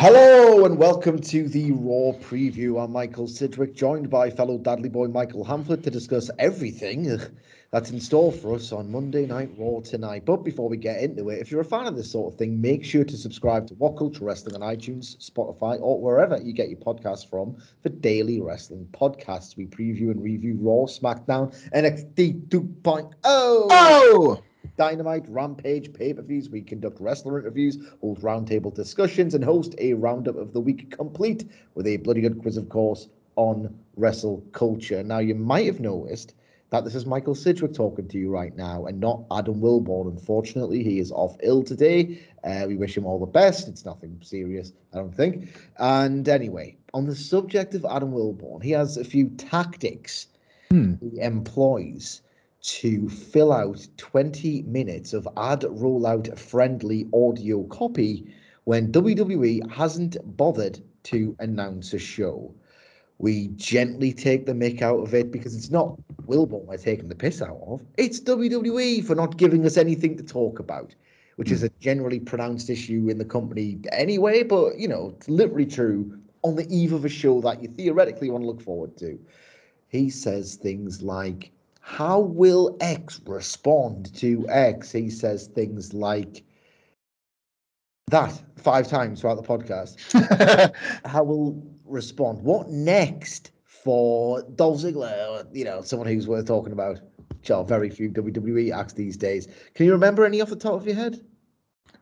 Hello and welcome to the Raw Preview. I'm Michael Sidgwick, joined by fellow Dudley boy Michael Hamflett to discuss everything that's in store for us on Monday Night Raw tonight. But before we get into it, if you're a fan of this sort of thing, make sure to subscribe to What Culture Wrestling on iTunes, Spotify, or wherever you get your podcasts from for daily wrestling podcasts. We preview and review Raw, SmackDown, NXT 2.0. Oh! oh! Dynamite, Rampage, pay per views. We conduct wrestler interviews, hold roundtable discussions, and host a roundup of the week complete with a bloody good quiz, of course, on wrestle culture. Now, you might have noticed that this is Michael Sidgwick talking to you right now and not Adam Wilborn. Unfortunately, he is off ill today. Uh, we wish him all the best. It's nothing serious, I don't think. And anyway, on the subject of Adam Wilborn, he has a few tactics Hmm. he employs to fill out 20 minutes of ad rollout friendly audio copy when WWE hasn't bothered to announce a show. We gently take the mick out of it because it's not Wilborn we're taking the piss out of. It's WWE for not giving us anything to talk about, which is a generally pronounced issue in the company anyway, but you know, it's literally true on the eve of a show that you theoretically want to look forward to. He says things like, How will X respond to X? He says things like that five times throughout the podcast. How will respond? What next for Dolph Ziggler? You know, someone who's worth talking about. Sure, very few WWE acts these days. Can you remember any off the top of your head?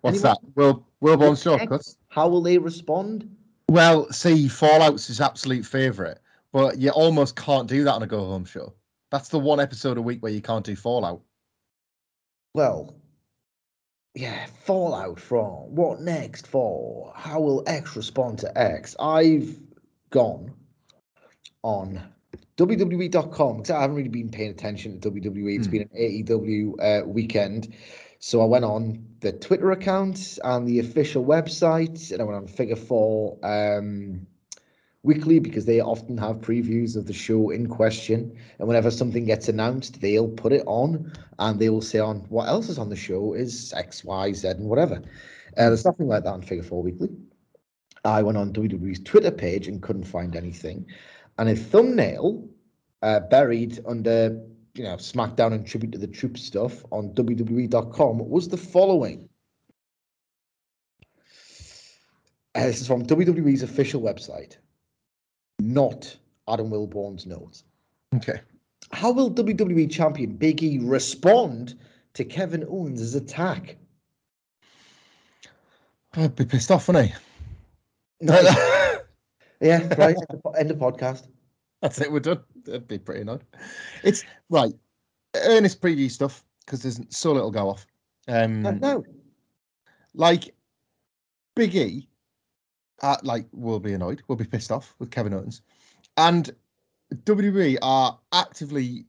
What's Anyone? that? Will Wilborn What shortcuts? How will they respond? Well, see, Fallout's his absolute favourite, but you almost can't do that on a go home show. That's the one episode a week where you can't do Fallout. Well, yeah, Fallout from what next for? How will X respond to X? I've gone on WWE.com because I haven't really been paying attention to WWE. It's Hmm. been an AEW uh, weekend. So I went on the Twitter account and the official website, and I went on Figure Four um, weekly because they often have previews of the show in question. And whenever something gets announced, they'll put it on and they will say on what else is on the show is X, Y, Z, and whatever. Uh, there's nothing like that on Figure Four Weekly. I went on WWE's Twitter page and couldn't find anything. And a thumbnail uh, buried under, you know, SmackDown and tribute to the troop stuff on WWE.com was the following. Uh, this is from WWE's official website, not Adam Wilborn's notes. Okay. How will WWE champion Big E respond to Kevin Owens' attack? I'd be pissed off, wouldn't Nice. I? yeah, right. End of, end podcast. That's it. We're done. That'd be pretty annoying. It's right. Earnest preview stuff because there's so little go off. Um, No, no. like Big E, uh, like will be annoyed, will be pissed off with Kevin Owens, and WWE are actively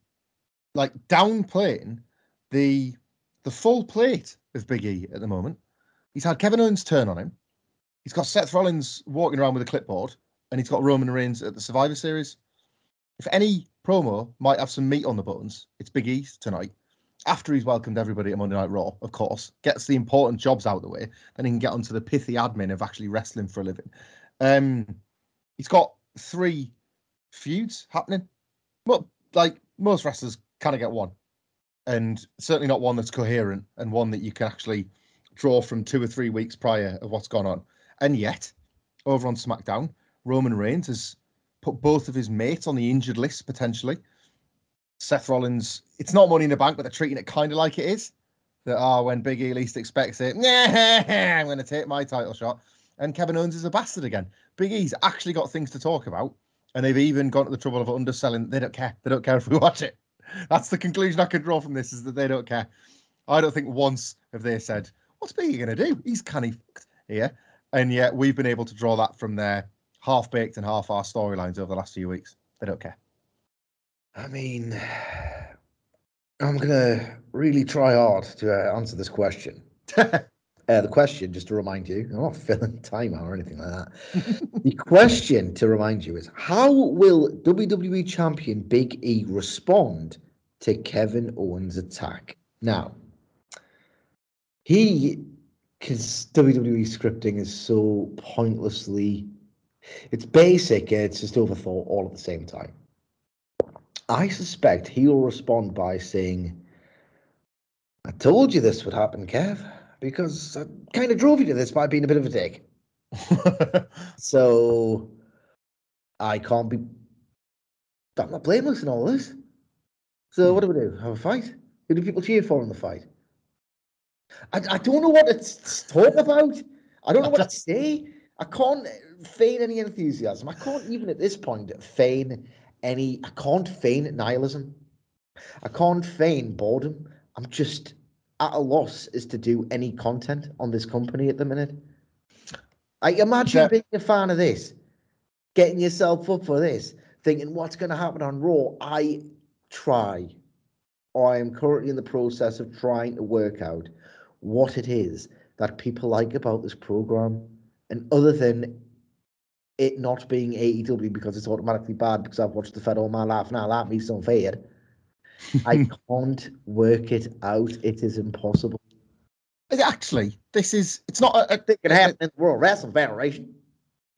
like downplaying the the full plate of Big E at the moment. He's had Kevin Owens turn on him. He's got Seth Rollins walking around with a clipboard, and he's got Roman Reigns at the Survivor Series. If any promo might have some meat on the bones, it's Big E tonight. After he's welcomed everybody at Monday Night Raw, of course, gets the important jobs out of the way, then he can get onto the pithy admin of actually wrestling for a living. Um, he's got three feuds happening. Well, like most wrestlers kind of get one, and certainly not one that's coherent and one that you can actually draw from two or three weeks prior of what's gone on. And yet, over on SmackDown, Roman Reigns has put both of his mates on the injured list potentially. Seth Rollins, it's not money in the bank, but they're treating it kind of like it is. That oh, when Big E least expects it, I'm going to take my title shot. And Kevin Owens is a bastard again. Big E's actually got things to talk about, and they've even gone to the trouble of underselling. They don't care. They don't care if we watch it. That's the conclusion I can draw from this: is that they don't care. I don't think once have they said, "What's Big E going to do? He's canny here," and yet we've been able to draw that from their half baked and half our storylines over the last few weeks. They don't care. I mean, I'm gonna really try hard to uh, answer this question. uh, the question, just to remind you, I'm not filling time out or anything like that. the question to remind you is: How will WWE Champion Big E respond to Kevin Owens' attack? Now, he, because WWE scripting is so pointlessly, it's basic. It's just overthought all at the same time. I suspect he will respond by saying, I told you this would happen, Kev, because I kind of drove you to this by being a bit of a dick. so I can't be. I'm not blameless in all this. So hmm. what do we do? Have a fight? Who do people cheer for in the fight? I, I don't know what to talk about. I don't know what to say. I can't feign any enthusiasm. I can't even at this point feign any. I can't feign nihilism. I can't feign boredom. I'm just at a loss as to do any content on this company at the minute. I imagine yeah. being a fan of this, getting yourself up for this, thinking what's going to happen on Raw. I try, or I am currently in the process of trying to work out what it is that people like about this program, and other than it not being AEW because it's automatically bad because I've watched the Fed all my life now. That means unfair. I can't work it out. It is impossible. Actually, this is it's not a, a it can happen in the World Wrestling Federation.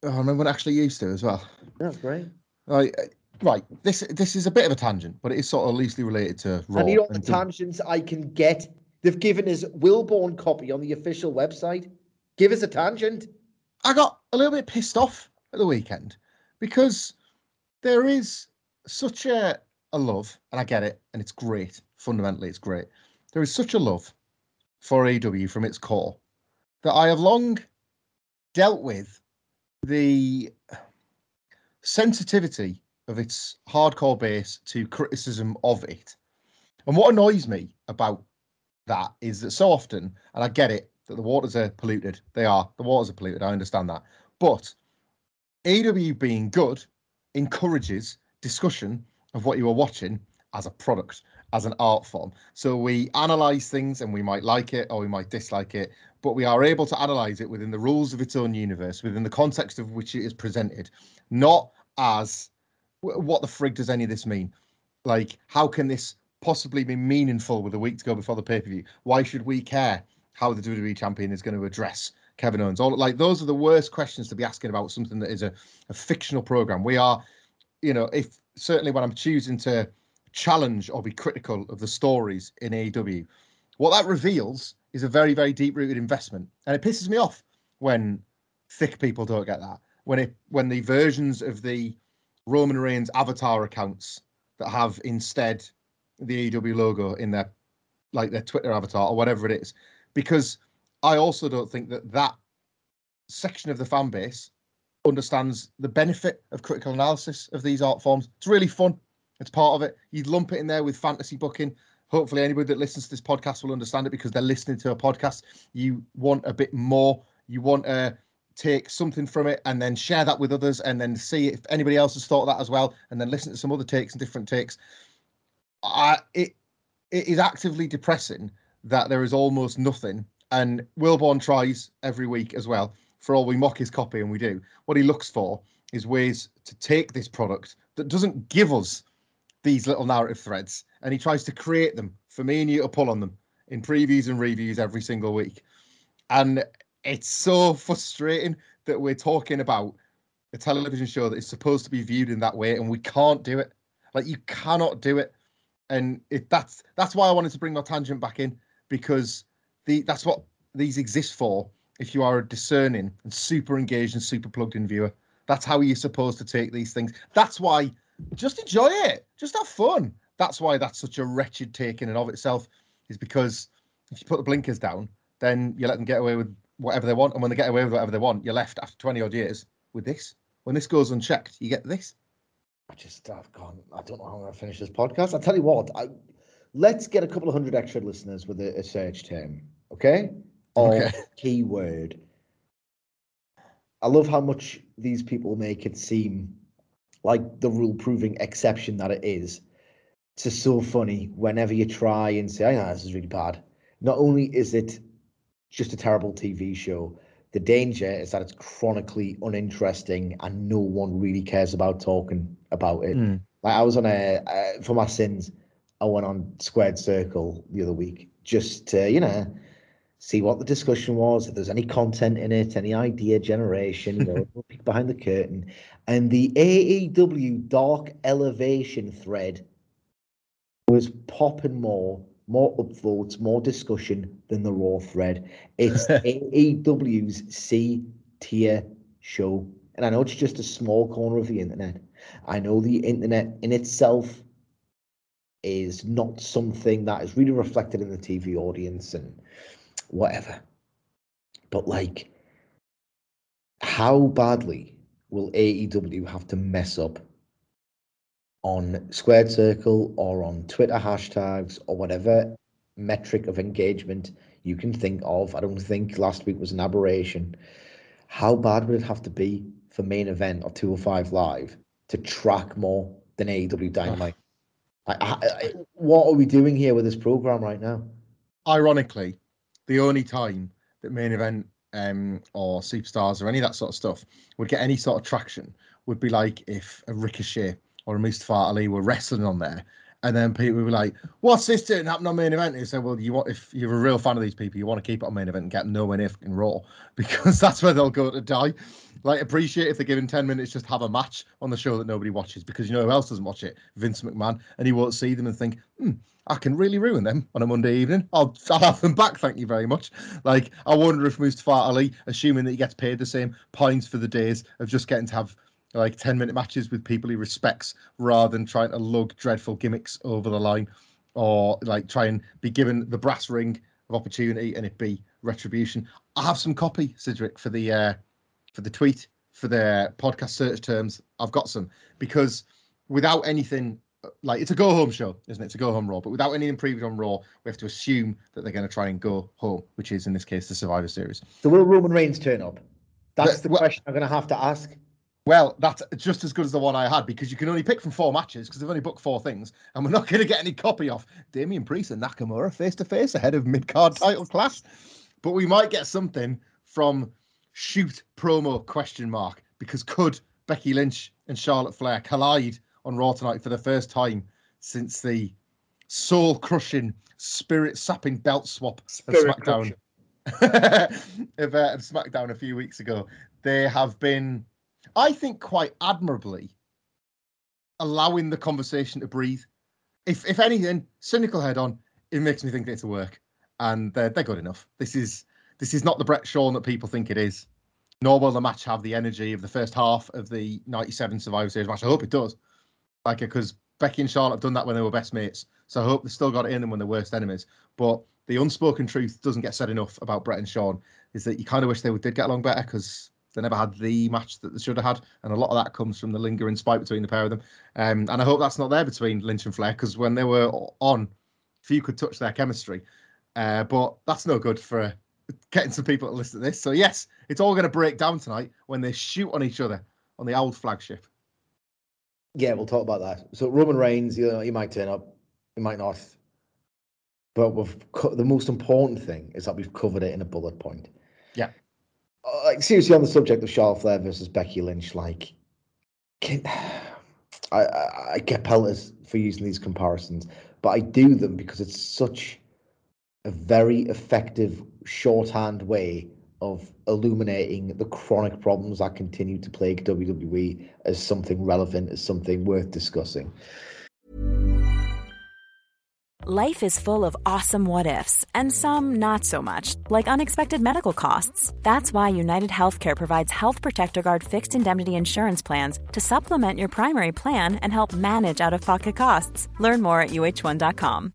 Oh, I remember when I actually used to as well. That's great. Right, uh, right. This this is a bit of a tangent, but it is sort of loosely related to Raw. And you know the tangents I can get. They've given us Wilborn copy on the official website. Give us a tangent. I got a little bit pissed off at the weekend because there is such a, a love, and I get it, and it's great. Fundamentally, it's great. There is such a love for AW from its core that I have long dealt with the sensitivity of its hardcore base to criticism of it. And what annoys me about that is that so often, and I get it, that the waters are polluted. They are. The waters are polluted. I understand that. But AW being good encourages discussion of what you are watching as a product, as an art form. So we analyze things and we might like it or we might dislike it, but we are able to analyze it within the rules of its own universe, within the context of which it is presented, not as what the frig does any of this mean? Like, how can this possibly be meaningful with a week to go before the pay per view? Why should we care how the WWE champion is going to address Kevin Owens. All like those are the worst questions to be asking about something that is a, a fictional program. We are, you know, if certainly when I'm choosing to challenge or be critical of the stories in AEW, what that reveals is a very, very deep rooted investment. And it pisses me off when thick people don't get that. When it when the versions of the Roman Reigns avatar accounts that have instead the AEW logo in their like their Twitter avatar or whatever it is, because I also don't think that that section of the fan base understands the benefit of critical analysis of these art forms. It's really fun. It's part of it. You lump it in there with fantasy booking. Hopefully, anybody that listens to this podcast will understand it because they're listening to a podcast. You want a bit more. You want to take something from it and then share that with others and then see if anybody else has thought that as well and then listen to some other takes and different takes. I, it it is actively depressing that there is almost nothing and Wilborn tries every week as well. For all we mock his copy, and we do, what he looks for is ways to take this product that doesn't give us these little narrative threads and he tries to create them for me and you to pull on them in previews and reviews every single week. And it's so frustrating that we're talking about a television show that is supposed to be viewed in that way and we can't do it. Like you cannot do it. And it that's that's why I wanted to bring my tangent back in because the that's what these exist for if you are a discerning and super engaged and super plugged in viewer. That's how you're supposed to take these things. That's why just enjoy it. Just have fun. That's why that's such a wretched take in and of itself, is because if you put the blinkers down, then you let them get away with whatever they want. And when they get away with whatever they want, you're left after 20 odd years with this. When this goes unchecked, you get this. I just, I've gone, I don't know how I'm going to finish this podcast. I'll tell you what, I, let's get a couple of hundred extra listeners with a, a search term, okay? Or Okay. keyword. I love how much these people make it seem like the rule proving exception that it is. It's just so funny whenever you try and say, oh, this is really bad. Not only is it just a terrible TV show, the danger is that it's chronically uninteresting and no one really cares about talking about it. Like I was on a uh, for my sins, I went on Squared Circle the other week just to you know see what the discussion was, if there's any content in it, any idea generation, you know, peek behind the curtain, and the AEW Dark Elevation thread was popping more, more upvotes, more discussion than the Raw thread. It's AEW's C tier show. And I know it's just a small corner of the internet. I know the internet in itself is not something that is really reflected in the TV audience and whatever. But like, how badly will AEW have to mess up on Squared Circle or on Twitter hashtags or whatever metric of engagement you can think of? I don't think last week was an aberration. How bad would it have to be for main event or 205 live to track more than AEW Dynamite? I, I, I, what are we doing here with this program right now? Ironically, the only time that main event um, or superstars or any of that sort of stuff would get any sort of traction would be like if a Ricochet or a Mustafa Ali were wrestling on there. And then people would be like, "What's this doing happening on main event?" And you say, "Well, you want if you're a real fan of these people, you want to keep it on main event and get nowhere near fucking Raw because that's where they'll go to die." Like, appreciate if they're given ten minutes, just have a match on the show that nobody watches because you know who else doesn't watch it? Vince McMahon, and he won't see them and think, "Hmm, I can really ruin them on a Monday evening. I'll, I'll have them back, thank you very much." Like, I wonder if Mustafa Ali, assuming that he gets paid the same points for the days of just getting to have like 10 minute matches with people he respects rather than trying to lug dreadful gimmicks over the line or like try and be given the brass ring of opportunity and it be retribution. I have some copy, Cedric, for the uh, for the tweet for the podcast search terms. I've got some because without anything like it's a go home show, isn't it? It's a go home Raw, but without anything previewed on Raw, we have to assume that they're going to try and go home, which is in this case the Survivor Series. So will Roman Reigns turn up? That's The- the well- question I'm going to have to ask. Well, that's just as good as the one I had because you can only pick from four matches because they've only booked four things, and we're not going to get any copy off Damian Priest and Nakamura face to face ahead of mid card title clash. But we might get something from shoot promo question mark because could Becky Lynch and Charlotte Flair collide on Raw tonight for the first time since the soul crushing, spirit sapping belt swap of SmackDown of, uh, of SmackDown a few weeks ago? They have been I think quite admirably allowing the conversation to breathe. If if anything, cynical head on, it makes me think it's a work, and they're they're good enough. This is this is not the Brett Shawn that people think it is. Nor will the match have the energy of the first half of the '97 Survivor Series match. I hope it does, like because Becky and Charlotte have done that when they were best mates. So I hope they still got it in them when they're worst enemies. But the unspoken truth doesn't get said enough about Brett and Shawn is that you kind of wish they did get along better because they never had the match that they should have had, and a lot of that comes from the lingering spite between the pair of them. Um, and I hope that's not there between Lynch and Flair because when they were on, few could touch their chemistry. Uh, but that's no good for getting some people to listen to this. So yes, it's all going to break down tonight when they shoot on each other on the old flagship. Yeah, we'll talk about that. So Roman Reigns, you know, he might turn up, he might not. But we've co- the most important thing is that we've covered it in a bullet point. Yeah. Uh, like seriously, on the subject of Charlotte Flair versus Becky Lynch, like, can, I, I, I get pelters for using these comparisons, but I do them because it's such a very effective shorthand way of illuminating the chronic problems that continue to plague WWE as something relevant, as something worth discussing. Life is full of awesome what ifs, and some not so much, like unexpected medical costs. That's why United Healthcare provides Health Protector Guard fixed indemnity insurance plans to supplement your primary plan and help manage out of pocket costs. Learn more at uh1.com.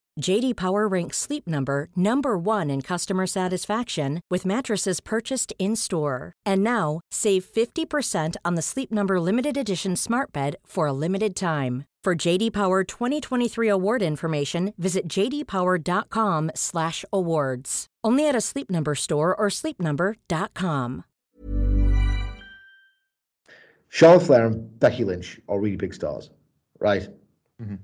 JD Power ranks Sleep Number number 1 in customer satisfaction with mattresses purchased in-store. And now, save 50% on the Sleep Number limited edition Smart Bed for a limited time. For JD Power 2023 award information, visit jdpower.com/awards. Only at a Sleep Number store or sleepnumber.com. Charlotte Flair and Becky Lynch are really big stars, right? Mhm.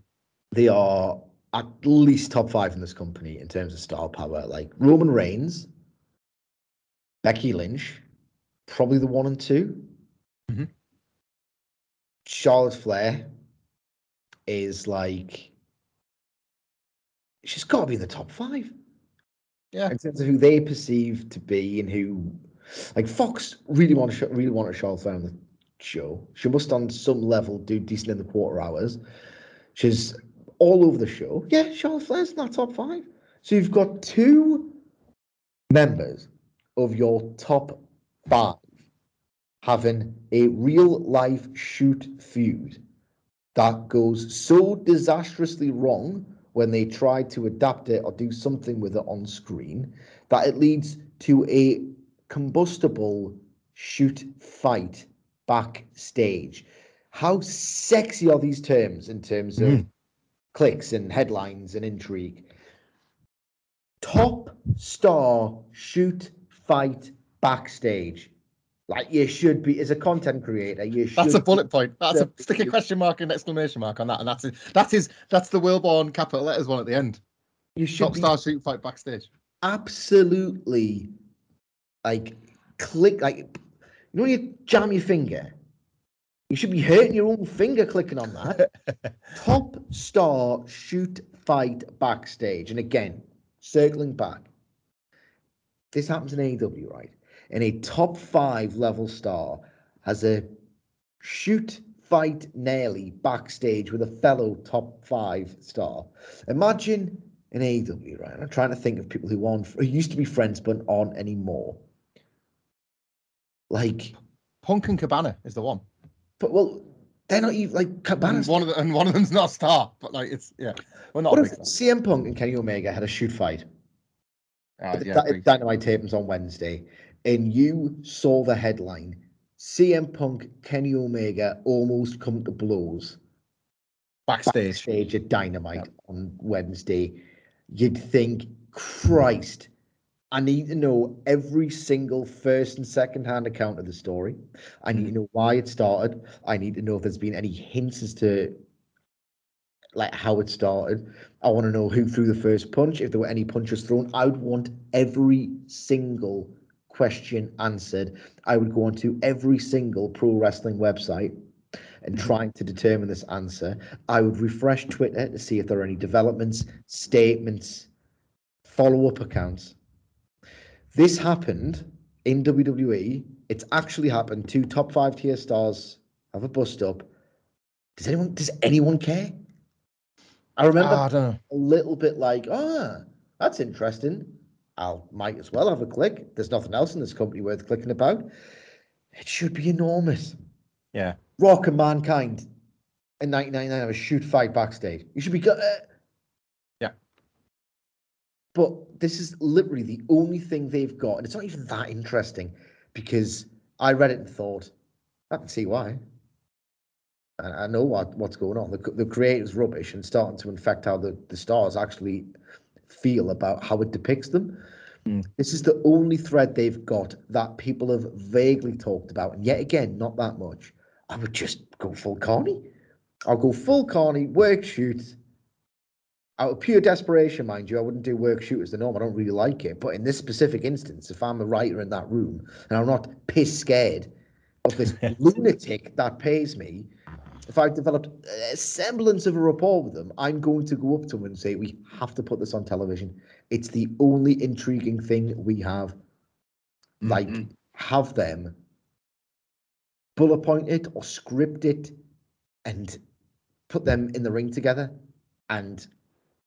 They are at least top five in this company in terms of star power. Like Roman Reigns, Becky Lynch, probably the one and 2 Mhm. Charlotte Flair is like she's got to be in the top five Yeah. in terms of who they perceive to be and who, like Fox, really want to really want to Charlotte Flair on the show. She must, on some level, do decent in the quarter hours. She's all over the show. Yeah, Charlotte Flair's in that top five. So you've got two members of your top five having a real life shoot feud that goes so disastrously wrong when they try to adapt it or do something with it on screen that it leads to a combustible shoot fight backstage. How sexy are these terms in terms of hmm. Clicks and headlines and intrigue? Top star shoot fight backstage. Like you should be as a content creator, you should That's a bullet point. That's a stick a question mark and exclamation mark on that, and that's it. That is that's the Wilborn capital letters one at the end. you should Top star shoot fight backstage. absolutely like click like you know when you jam your finger you should be hurting your own finger clicking on that top star shoot fight backstage and again circling back this happens in AEW right and a top five level star has a shoot fight nearly backstage with a fellow top five star imagine in AEW, right? I'm trying to think of people who aren't who used to be friends but aren't anymore. Like, Punk and Cabana is the one. But well, they're not even like Cabana's. And one of the, and one of them's not a star, but like it's yeah. Well, not What if big CM Punk and Kenny Omega had a shoot fight? Uh, yeah, big- Dynamite tapings on Wednesday, and you saw the headline: CM Punk, Kenny Omega almost come to blows backstage. backstage at Dynamite on Wednesday. You'd think, Christ, I need to know every single first and second hand account of the story. I need to mm-hmm. know why it started. I need to know if there's been any hints as to like how it started. I want to know who threw the first punch, if there were any punches thrown. I would want every single question answered. I would go onto every single pro wrestling website and mm-hmm. trying to determine this answer. I would refresh Twitter to see if there are any developments, statements, follow up accounts. This happened in WWE. It's actually happened. Two top five tier stars have a bust up. Does anyone does anyone care? I remember Ah, I a little bit like, ah, that's interesting. I'll might as well have a click. There's nothing else in this company worth clicking about. It should be enormous. Yeah. Rock and Mankind in 1999 have a shoot fight backstage. You should be. Uh. But this is literally the only thing they've got, and it's not even that interesting because I read it and thought, I can see why. And I know what, what's going on. The, the creator's rubbish and starting to infect how the, the stars actually feel about how it depicts them. Mm. This is the only thread they've got that people have vaguely talked about, and yet again, not that much. I would just go full Carney. I'll go full Carney, work shoot. Out of pure desperation, mind you, I wouldn't do work shoot as the norm. I don't really like it. But in this specific instance, if I'm a writer in that room and I'm not piss scared of this lunatic that pays me, if I've developed a semblance of a rapport with them, I'm going to go up to them and say, We have to put this on television. It's the only intriguing thing we have. Like, Mhm. have them bullet point it or script it and put them in the ring together. And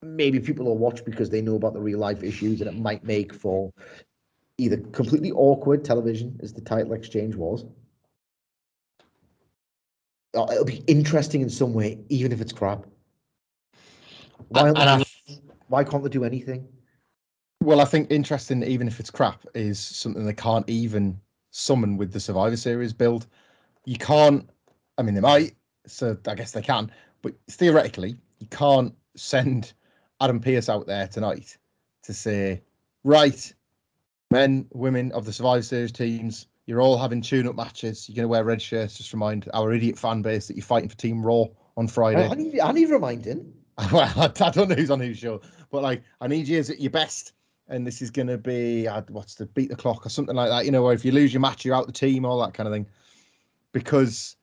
maybe people will watch because they know about the real life issues and it might make for either completely awkward television, as the title exchange was. or It'll be interesting in some way, even if it's crap. Why, And- and they why can't they do anything? Well, I think interesting, even if it's crap, is something they can't even summon with the Survivor Series build. You can't. I mean, they might, so I guess they can, but theoretically, you can't send Adam Pearce out there tonight to say, right, men, women of the Survivor Series teams, you're all having tune-up matches. You're going to wear red shirts. Just remind our idiot fan base that you're fighting for Team Raw on Friday. I, I need, I need reminding. well, I don't know who's on whose show, but like, I need you at your best. And this is going to be, uh, what's the beat the clock or something like that, you know, where if you lose your match, you're out the team, all that kind of thing. Because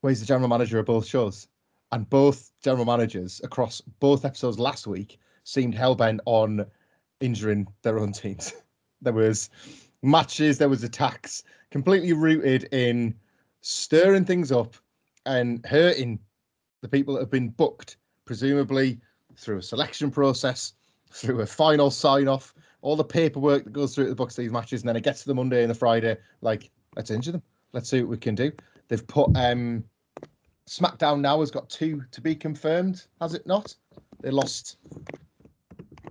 where's the general manager of both shows? And both general managers across both episodes last week seemed hell bent on injuring their own teams. there was matches, there was attacks, completely rooted in stirring things up and hurting the people that have been booked presumably through a selection process, through a final sign off, all the paperwork that goes through the books these matches, and then it gets to the Monday and the Friday. Like, let's injure them. Let's see what we can do. They've put um SmackDown now has got two to be confirmed, has it not? They lost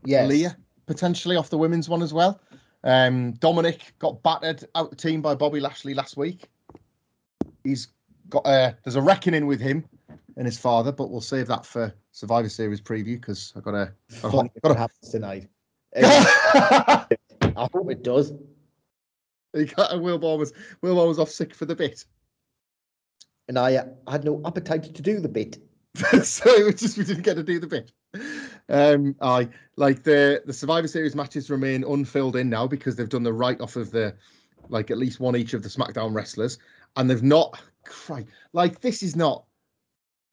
Yes. Leah potentially off the women's one as well. Um, Dominic got battered out the team by Bobby Lashley last week. He's got uh, there's a reckoning with him and his father, but we'll save that for Survivor Series preview because I've got a. If got it a- happens tonight. I hope it does. He got a Wilbur was Wilbur was off sick for the bit, And I uh, had no appetite to do the bit. so it was just we didn't get to do the bit. Um, I like the the Survivor Series matches remain unfilled in now because they've done the write off of the like at least one each of the SmackDown wrestlers, and they've not. Cry, like this is not.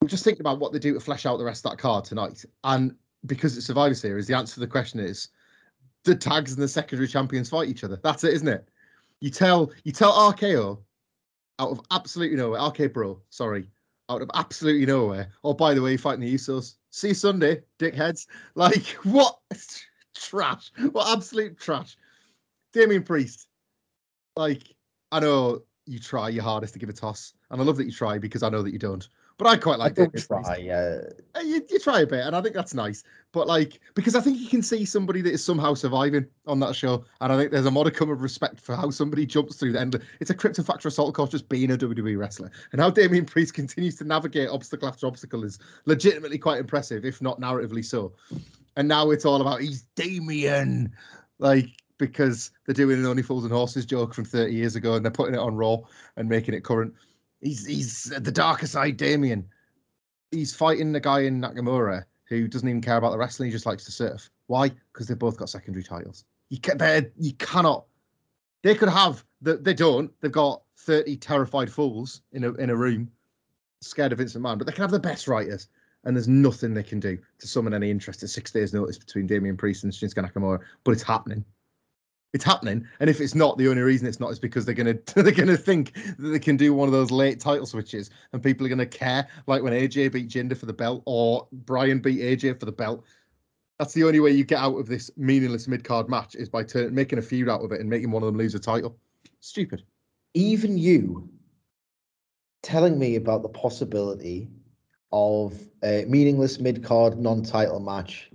I'm just thinking about what they do to flesh out the rest of that card tonight, and because it's Survivor Series, the answer to the question is the tags and the secondary champions fight each other. That's it, isn't it? You tell you tell RKO out of absolutely nowhere, RK Bro, sorry, out of absolutely nowhere. Oh, by the way, fighting the Usos. See you Sunday, dickheads. Like what trash? What absolute trash? Damian Priest. Like I know you try your hardest to give a toss, and I love that you try because I know that you don't. But I quite like don't try. Uh, You, you try a bit, and I think that's nice. But like, because I think you can see somebody that is somehow surviving on that show, and I think there's a modicum of respect for how somebody jumps through the end. It's a Krypton Factor assault course just being a WWE wrestler, and how Damian Priest continues to navigate obstacle after obstacle is legitimately quite impressive, if not narratively so. And now it's all about he's Damien, like because they're doing an Only Fools and Horses joke from 30 years ago, and they're putting it on Raw and making it current. He's he's the darker side, Damien he's fighting the guy in Nakamura who doesn't even care about the wrestling. He just likes to surf. Why? Because they've both got secondary titles. You can you cannot. They could have. The, they don't. They've got thirty terrified fools in a in a room, scared of Vincent McMahon. But they can have the best writers, and there's nothing they can do to summon any interest at six days' notice between Damian Priest and Shinsuke Nakamura. But it's happening. It's happening, and if it's not, the only reason it's not is because they're gonna they're gonna think that they can do one of those late title switches, and people are gonna care, like when AJ beat Jinder for the belt or Brian beat AJ for the belt. That's the only way you get out of this meaningless mid card match is by turn, making a feud out of it and making one of them lose a title. Stupid. even you telling me about the possibility of a meaningless mid card non title match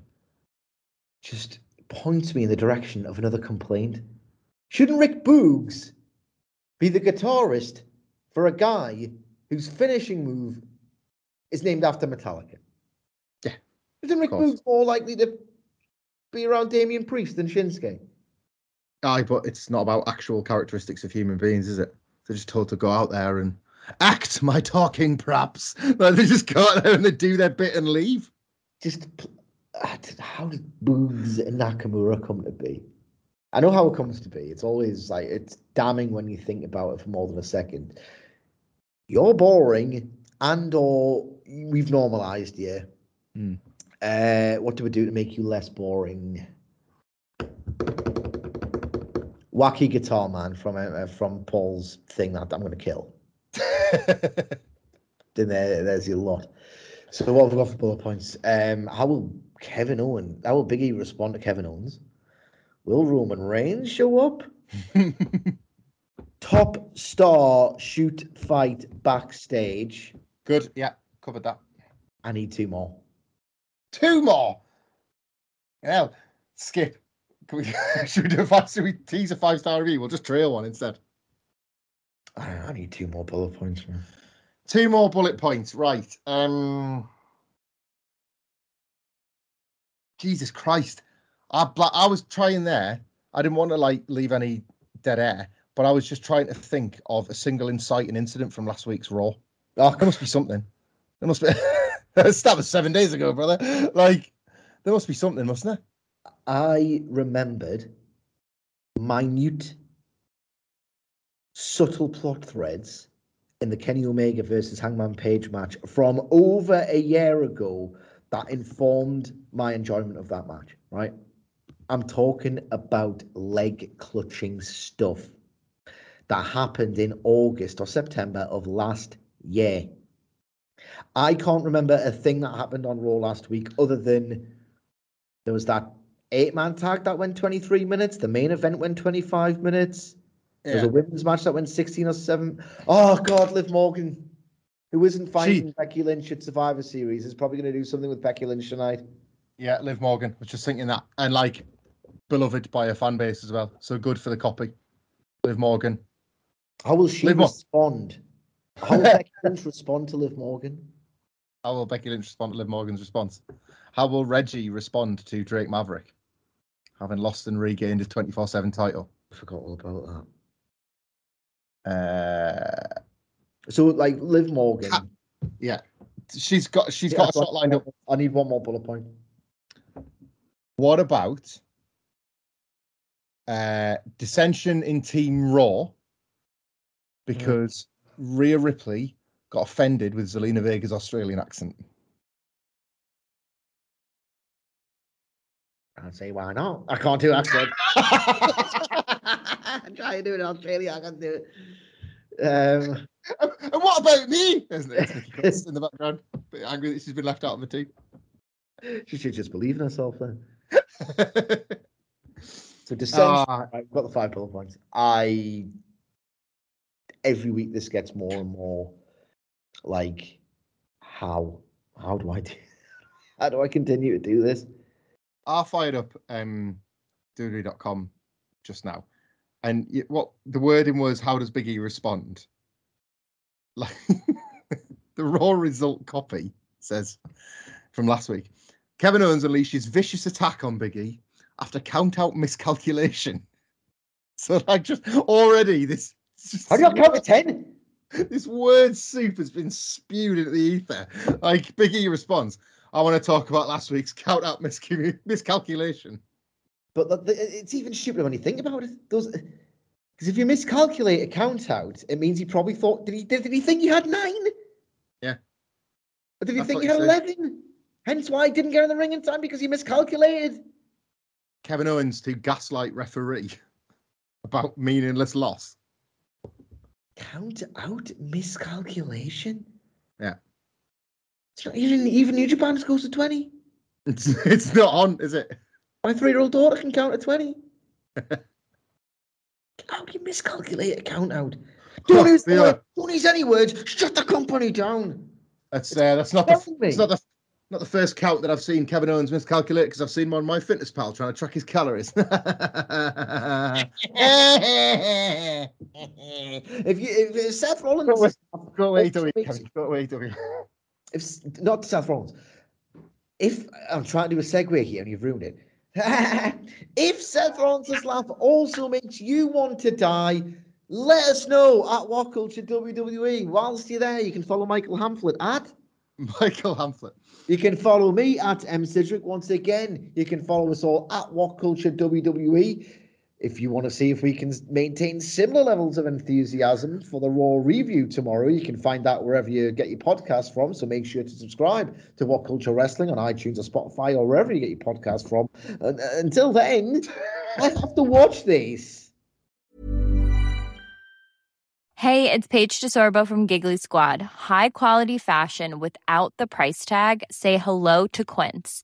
just points me in the direction of another complaint. Shouldn't Rick Boogs be the guitarist for a guy whose finishing move is named after Metallica? Yeah, Isn't Rick. Boogs more likely to be around Damian Priest than Shinsuke? Aye, but it's not about actual characteristics of human beings, is it? They're just told to go out there and act my talking props. Like they just go out there and they do their bit and leave. just pl- I don't know, how did Boogs and Nakamura come to be? I know how it comes to be. It's always like it's damning when you think about it for more than a second. You're boring, and or we've normalized you. Hmm. Uh, what do we do to make you less boring? Wacky guitar man from uh, from Paul's thing that I'm going to kill. Then there, there's your lot. So what have we got for bullet points? Um, how will Kevin Owen? How will Biggie respond to Kevin Owens? Will Roman Reigns show up? Top star shoot fight backstage. Good. Yeah, covered that. I need two more. Two more. Yeah, skip. Can we, should we do a five? Should we tease a five star review? We'll just trail one instead. I, know, I need two more bullet points. Man. Two more bullet points. Right. Um. Jesus Christ. I I was trying there. I didn't want to like leave any dead air, but I was just trying to think of a single inciting incident from last week's Raw. Oh, There must be something. There must be. that was seven days ago, brother. Like, there must be something, mustn't there? I remembered minute, subtle plot threads in the Kenny Omega versus Hangman Page match from over a year ago that informed my enjoyment of that match, right? I'm talking about leg clutching stuff that happened in August or September of last year. I can't remember a thing that happened on Raw last week other than there was that eight man tag that went 23 minutes. The main event went 25 minutes. There was a women's match that went 16 or 7. Oh, God, Liv Morgan, who isn't fighting Becky Lynch at Survivor Series, is probably going to do something with Becky Lynch tonight. Yeah, Liv Morgan. I was just thinking that. And like, beloved by a fan base as well. So good for the copy. Liv Morgan. How will she Liv Mo- respond? How will Becky Lynch respond to Liv Morgan? How will Becky Lynch respond to Liv Morgan's response? How will Reggie respond to Drake Maverick? Having lost and regained his 24 7 title. I forgot all about that. Uh, So, like, Liv Morgan. Yeah. She's got she's Yeah, got a shot lined up. I need one more bullet point. What about uh dissension in Team Raw? Because Rhea Ripley got offended with Zelina Vega's Australian accent. I Can't say why not. I can't do accent. I'm trying to do it in Australia. I can't do it. Um, and what about me? Isn't it? It's Nikki Cross in the background. Bit angry that she's been left out of the team. she should just believe in herself then. So descent. Ah. I've got the five bullet points. I every week this gets more and more like how how do I do how do I continue to do this? I fired up um Doodly.com just now. And what the wording was, how does Biggie respond? Like the raw result copy says from last week. Kevin Owens unleashes vicious attack on Biggie after count out miscalculation. So like just already this How do you count to ten? this word soup has been spewed into the ether. Like Biggie responds, I want to talk about last week's count out miscalculation. But it's even stupider when you think about it. Those because if you miscalculate a count out, it means he probably thought did he did, did he think he had nine? Yeah. Or did he That's think he had eleven? Hence why he didn't get in the ring in time because he miscalculated. Kevin Owens to gaslight referee about meaningless loss. Count out miscalculation. Yeah. It's not even even New Japan goes to twenty. It's it's not on, is it? My three-year-old daughter can count to twenty. How do you miscalculate a count out? Don't use, Yeah. words, don't use any words. Shut the company down. That's uh, that's not the Telling it's not the not the first count that I've seen Kevin Owens miscalculate because I've seen him on my fitness pal trying to track his calories. if you if Seth Rollins, Go away. Go away, Also W. makes- Kevin. Go away, W. if not Seth Rollins, if I'm trying to do a segue here and you've ruined it. if Seth Rollins' laugh also makes you want to die, let us know at What Culture WWE. Whilst you're there, you can follow Michael Hamflett at. Michael Hamflett. You can follow me at M Sidrick. Once again, you can follow us all at What Culture WWE. If you want to see if we can maintain similar levels of enthusiasm for the Raw review tomorrow, you can find that wherever you get your podcast from. So make sure to subscribe to What Culture Wrestling on iTunes or Spotify or wherever you get your podcast from. And, uh, until then, I have to watch this. Hey, it's Paige DeSorbo from Giggly Squad. High quality fashion without the price tag. Say hello to Quince.